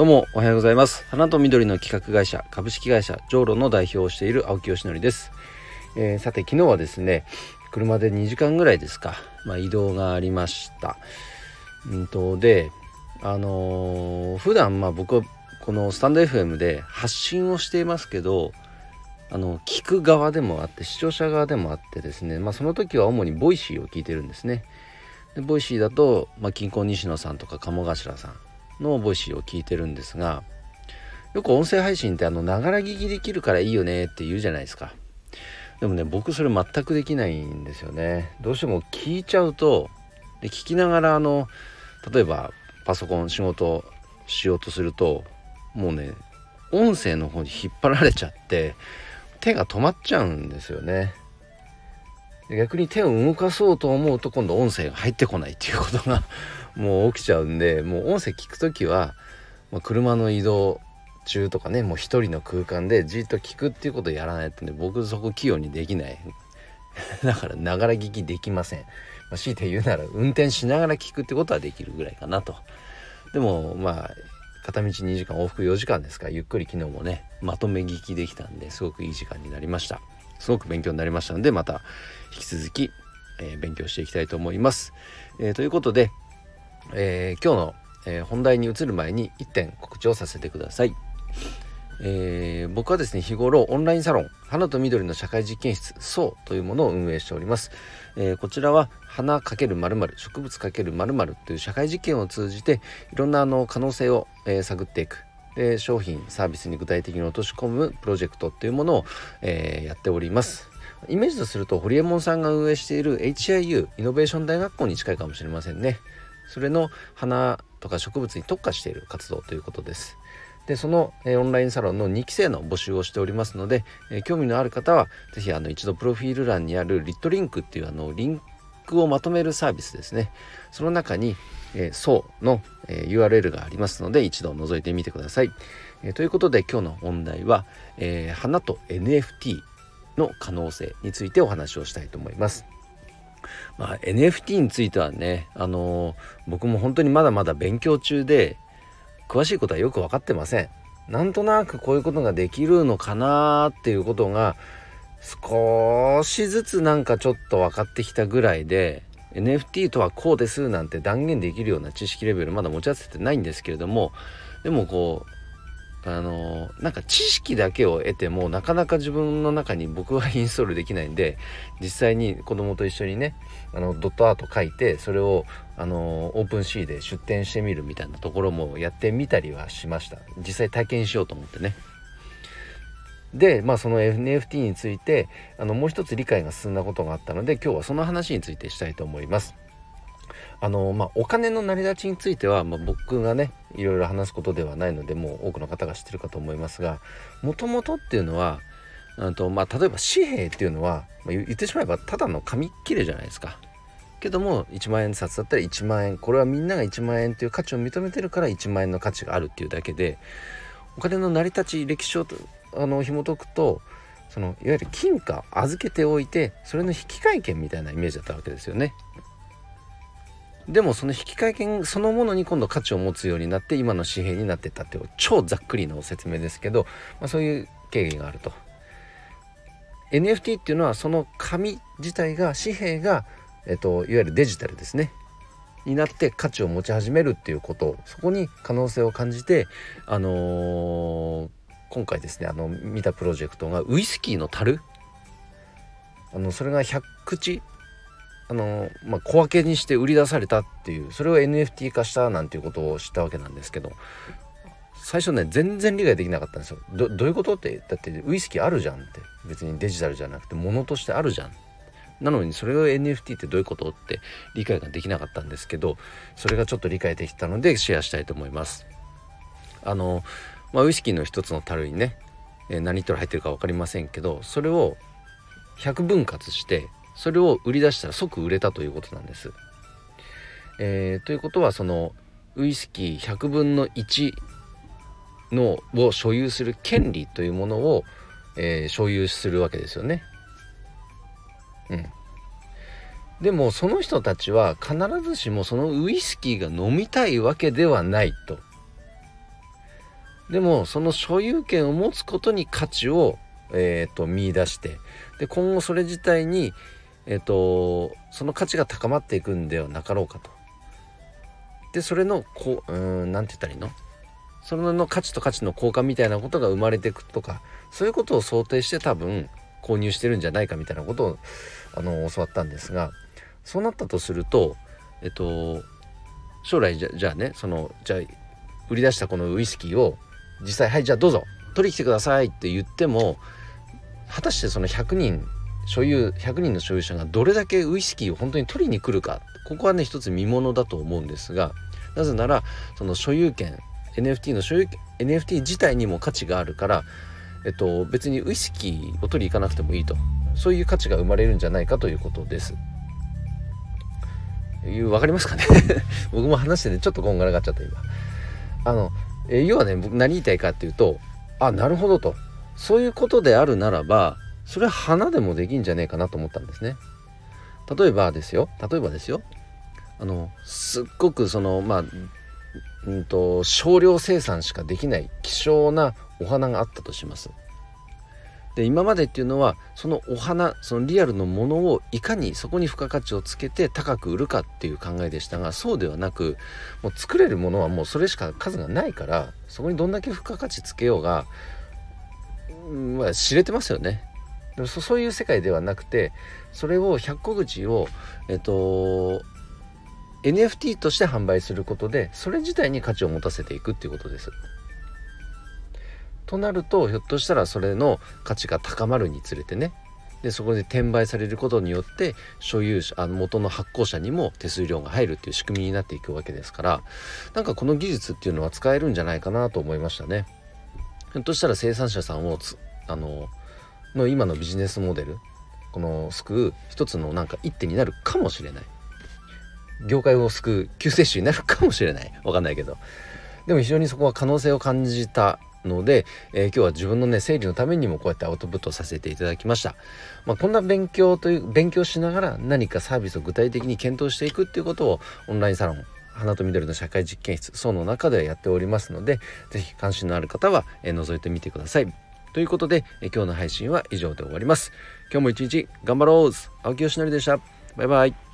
どうもおはようございます。花と緑の企画会社株式会社ジョーロの代表をしている青木よしのりです、えー、さて昨日はですね車で2時間ぐらいですか、まあ、移動がありました。うんとであのー、普段まあ僕はこのスタンド FM で発信をしていますけどあの聞く側でもあって視聴者側でもあってですね、まあ、その時は主に Voicy を聞いてるんですね。で Voicy だと、まあ、キンコン西野さんとか鴨頭さんの Voicy を聞いてるんですがよく音声配信ってあのながら聞きできるからいいよねって言うじゃないですか。でもね僕それ全くできないんですよね。どうしても聞いちゃうとで聞きながらあの例えばパソコン仕事しようとするともうね音声の方に引っ張られちゃって手が止まっちゃうんですよね。逆に手を動かそうと思うと今度音声が入ってこないっていうことが もう起きちゃうんでもう音声聞く時は、まあ、車の移動中とかねもう一人の空間でじっと聞くっていうことをやらないとね僕そこ器用にできない。だからながら聞きできません、まあ、強いて言うなら運転しながら聞くってことはできるぐらいかなと。でもまあ片道2時間往復4時間ですか。らゆっくり昨日もねまとめ聞きできたんですごくいい時間になりました。すごく勉強になりましたのでまた引き続き、えー、勉強していきたいと思います、えー、ということでえー、今日の、え、本題に移る前に1点告知をさせてください。えー、僕はですね日頃オンラインサロン花と緑の社会実験室そうというものを運営しております、えー、こちらは花×〇〇植物×〇〇という社会実験を通じていろんなあの可能性を、えー、探っていく。で商品サービスに具体的に落とし込むプロジェクトっていうものを、えー、やっておりますイメージとするとホリエモンさんが運営している HIU イノベーション大学校に近いかもしれませんねそれの花とか植物に特化している活動ということです。でその、え、オンラインサロンの2期生の募集をしておりますので、え、興味のある方は是非一度プロフィール欄にあるリットリンクっていうあのリンをまとめるサービスですね。その中に、えー、そうの、え URL がありますので一度覗いてみてください、えということで今日の本題は、え花と NFT の可能性についてお話をしたいと思います。まあ、NFT についてはね、あのー、僕も本当にまだまだ勉強中で詳しいことはよく分かってません。なんとなくこういうことができるのかなっていうことが少しずつなんかちょっと分かってきたぐらいで NFT とはこうですなんて断言できるような知識レベルまだ持ち合わせてないんですけれどもでもこうあのなんか知識だけを得てもなかなか自分の中に僕はインストールできないんで実際に子供と一緒にねあのドットアート書いてそれをあのオープンシーで出展してみるみたいなところもやってみたりはしました。実際体験しようと思ってね。でまあその NFT についてあのもう一つ理解が進んだことがあったので今日はその話についてしたいと思いますあのまあ、お金の成り立ちについては、まあ、僕がねいろいろ話すことではないのでもう多くの方が知ってるかと思いますがもともとっていうのはと、まあ、例えば紙幣っていうのは、まあ、言ってしまえばただの紙切れじゃないですか。けども1万円札だったら1万円これはみんなが1万円という価値を認めてるから1万円の価値があるっていうだけでお金の成り立ち歴史をあの紐解くとそのいわゆる金貨預けておいてそれの引換券みたいなイメージだったわけですよね。でもその引換券そのものに今度価値を持つようになって今の紙幣になってったっていう超ざっくりの説明ですけど、まあ、そういう経緯があると。NFT っていうのはその紙自体が紙幣が、えっと、いわゆるデジタルですねになって価値を持ち始めるっていうことそこに可能性を感じてあのー、今回ですねあの見たプロジェクトがウイスキーの樽？あのそれが100口？あの、まあ、小分けにして売り出されたっていうそれを NFT 化したなんていうことを知ったわけなんですけど最初ね全然理解できなかったんですよ。どういうことって？だってウイスキーあるじゃんって。別にデジタルじゃなくて物としてあるじゃん。なのにそれを NFT ってどういうことって？理解ができなかったんですけどそれがちょっと理解できたのでシェアしたいと思います。あの、まあ、ウイスキーの一つの樽にね何リットル入ってるか分かりませんけどそれを100分割してそれを売り出したら即売れたということなんです。えー、ということはそのウイスキー100分の1のを所有する権利というものを、えー、所有するわけですよね。うん。でもその人たちは必ずしもそのウイスキーが飲みたいわけではないと。でもその所有権を持つことに価値を、えーと、見出してで今後それ自体に、えーと、その価値が高まっていくんではなかろうかと。でそれのこううん何て言ったらいいの？それの価値と価値の交換みたいなことが生まれていくとかそういうことを想定して多分購入してるんじゃないかみたいなことをあの教わったんですがそうなったとするとえっと将来じゃじゃあねそのじゃあ売り出したこのウイスキーを実際はいじゃあどうぞ取り来てくださいって言っても果たしてその100人所有100人の所有者がどれだけウイスキーを本当に取りに来るかここはね一つ見ものだと思うんですがなぜならその所有権 NFT の所有権 NFT 自体にも価値があるから、えっと、別にウイスキーを取り行かなくてもいいとそういう価値が生まれるんじゃないかということです。いう分かりますかね？僕も話してねちょっとこんがらがっちゃった今。あの、え要はね僕何言いたいかっていうとあなるほどとそういうことであるならばそれは花でもできんじゃねえかなと思ったんですね。例えばですよ例えばですよあのすっごくそのまあうんと少量生産しかできない希少なお花があったとします。で今までっていうのはそのお花そのリアルのものをいかにそこに付加価値をつけて高く売るかっていう考えでしたがそうではなくもう作れるものはもうそれしか数がないからそこにどんだけ付加価値つけようが、まあ、知れてますよね。でもそういう世界ではなくてそれを100個口をえっと NFT として販売することでそれ自体に価値を持たせていくっていうことです。となるとひょっとしたらそれの価値が高まるにつれてね。でそこで転売されることによって所有者あの元の発行者にも手数料が入るっていう仕組みになっていくわけですからなんかこの技術っていうのは使えるんじゃないかなと思いましたね。ひょっとしたら生産者さんをあのの今のビジネスモデルこの救う一つのなんか一手になるかもしれない。業界を救う救世主になるかもしれない。わかんないけど。でも非常にそこは可能性を感じたので、えー、今日は自分のね整理のためにもこうやってアウトプットさせていただきました、まあ、こんな勉強という勉強しながら何かサービスを具体的に検討していくっていうことをオンラインサロン花と緑の社会実験室その中ではやっておりますので是非関心のある方は、えー、覗いてみてください。ということで、えー、今日の配信は以上で終わります。今日も一日頑張ろう。青木よしのりでした。バイバイ。